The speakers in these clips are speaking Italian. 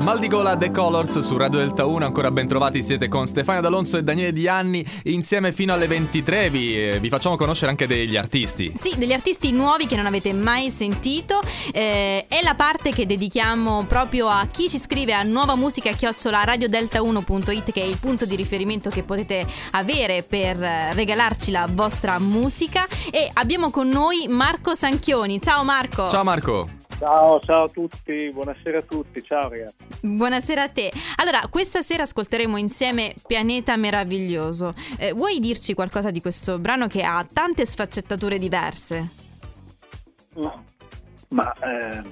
Mal di gola The Colors su Radio Delta 1, ancora ben trovati, siete con Stefano D'Alonso e Daniele Dianni insieme fino alle 23, vi, vi facciamo conoscere anche degli artisti. Sì, degli artisti nuovi che non avete mai sentito, eh, è la parte che dedichiamo proprio a chi ci scrive a nuova musica chiocciola radiodelta1.it che è il punto di riferimento che potete avere per regalarci la vostra musica e abbiamo con noi Marco Sanchioni. Ciao Marco! Ciao Marco! Ciao, ciao a tutti, buonasera a tutti, ciao ragazzi. Buonasera a te. Allora, questa sera ascolteremo insieme Pianeta Meraviglioso. Eh, vuoi dirci qualcosa di questo brano che ha tante sfaccettature diverse? No, ma eh,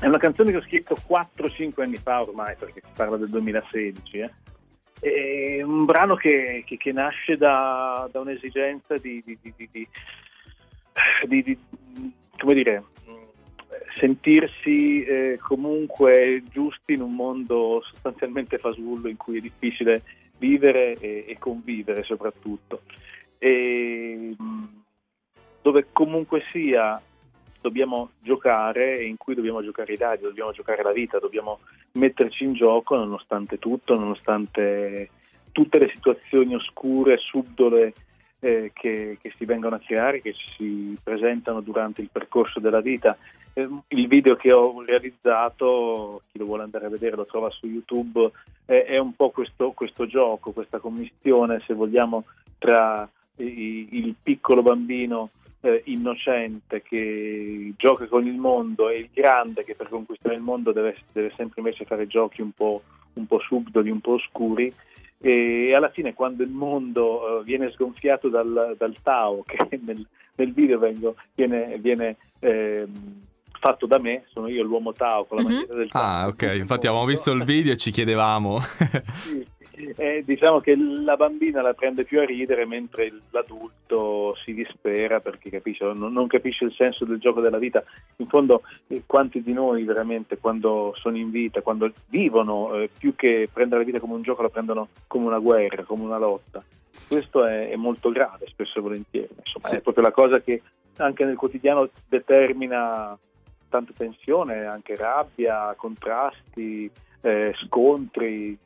è una canzone che ho scritto 4-5 anni fa ormai, perché si parla del 2016. Eh. È un brano che, che, che nasce da, da un'esigenza di, di, di, di come dire, sentirsi eh, comunque giusti in un mondo sostanzialmente fasullo in cui è difficile vivere e, e convivere soprattutto. E, dove comunque sia dobbiamo giocare e in cui dobbiamo giocare i dadi, dobbiamo giocare la vita, dobbiamo metterci in gioco nonostante tutto, nonostante tutte le situazioni oscure, subdole eh, che, che, si vengono a creare, che si presentano durante il percorso della vita. Eh, il video che ho realizzato, chi lo vuole andare a vedere lo trova su YouTube, eh, è un po' questo, questo, gioco, questa commistione, se vogliamo, tra i, il piccolo bambino eh, innocente che gioca con il mondo e il grande che per conquistare il mondo deve, deve sempre invece fare giochi un po', un po' subdoli, un po' oscuri e alla fine quando il mondo uh, viene sgonfiato dal, dal, Tao, che nel, nel video vengo, viene, viene eh, fatto da me, sono io l'uomo Tao con la mm-hmm. del Tao. Ah, ok, infatti abbiamo visto il video e ci chiedevamo. sì, eh, diciamo che la bambina la prende più a ridere mentre l'adulto si dispera perché capisce, non, non, capisce il senso del gioco della vita. In fondo, eh, quanti di noi veramente quando sono in vita, quando vivono, eh, più che prendere la vita come un gioco, la prendono come una guerra, come una lotta. Questo è, è molto grave, spesso e volentieri. Insomma, sì. è proprio la cosa che anche nel quotidiano determina tanta tensione, anche rabbia, contrasti, eh, scontri.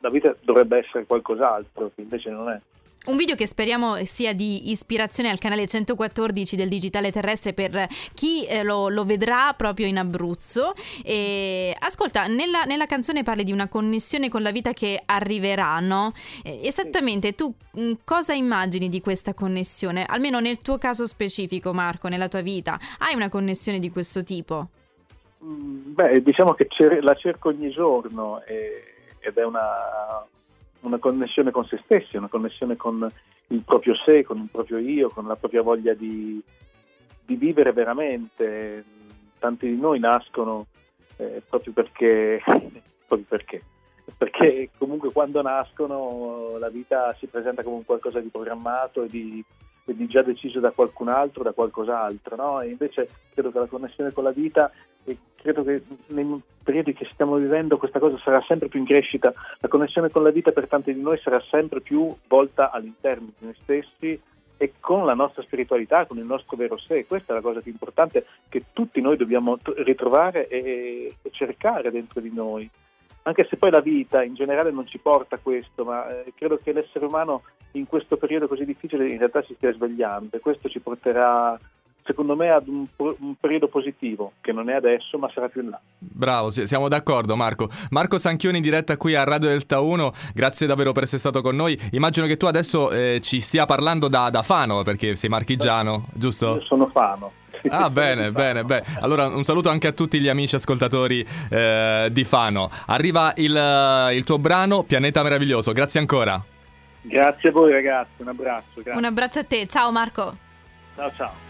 La vita dovrebbe essere qualcos'altro, che invece non è. Un video che speriamo sia di ispirazione al canale 114 del Digitale Terrestre per chi eh, lo, lo, vedrà proprio in Abruzzo. E, ascolta, nella, nella, canzone parli di una connessione con la vita che arriverà, no? esattamente, tu mm, cosa immagini di questa connessione? Almeno nel tuo caso specifico, Marco, nella tua vita, hai una connessione di questo tipo? Mm, beh, diciamo che la cerco ogni giorno. E ed è una, una connessione con se stessi, una connessione con il proprio sé, con il proprio io, con la propria voglia di, di vivere veramente. Tanti di noi nascono eh, proprio perché, proprio perché, perché comunque quando nascono la vita si presenta come un qualcosa di programmato e di, e di già deciso da qualcun altro, da qualcos'altro, no? E invece credo che la connessione con la vita e credo che nei periodi che stiamo vivendo questa cosa sarà sempre più in crescita, la connessione con la vita per tanti di noi sarà sempre più volta all'interno di noi stessi e con la nostra spiritualità, con il nostro vero sé. Questa è la cosa più importante che tutti noi dobbiamo ritrovare e cercare dentro di noi. Anche se poi la vita in generale non ci porta a questo, ma eh, credo che l'essere umano in questo periodo così difficile in realtà si stia svegliando e questo ci porterà secondo me ad un, un, periodo positivo, che non è adesso, ma sarà più in là. Bravo, siamo d'accordo Marco. Marco Sanchioni in diretta qui a Radio Delta 1, grazie davvero per essere stato con noi. Immagino che tu adesso eh, ci stia parlando da, da, Fano, perché sei marchigiano, giusto? Io sono Fano. Ah, bene, bene, bene. Allora, un saluto anche a tutti gli amici ascoltatori eh, di Fano. Arriva il, il tuo brano, Pianeta Meraviglioso. Grazie ancora. Grazie a voi ragazzi, un abbraccio. Grazie. Un abbraccio a te, ciao Marco. Ciao ciao.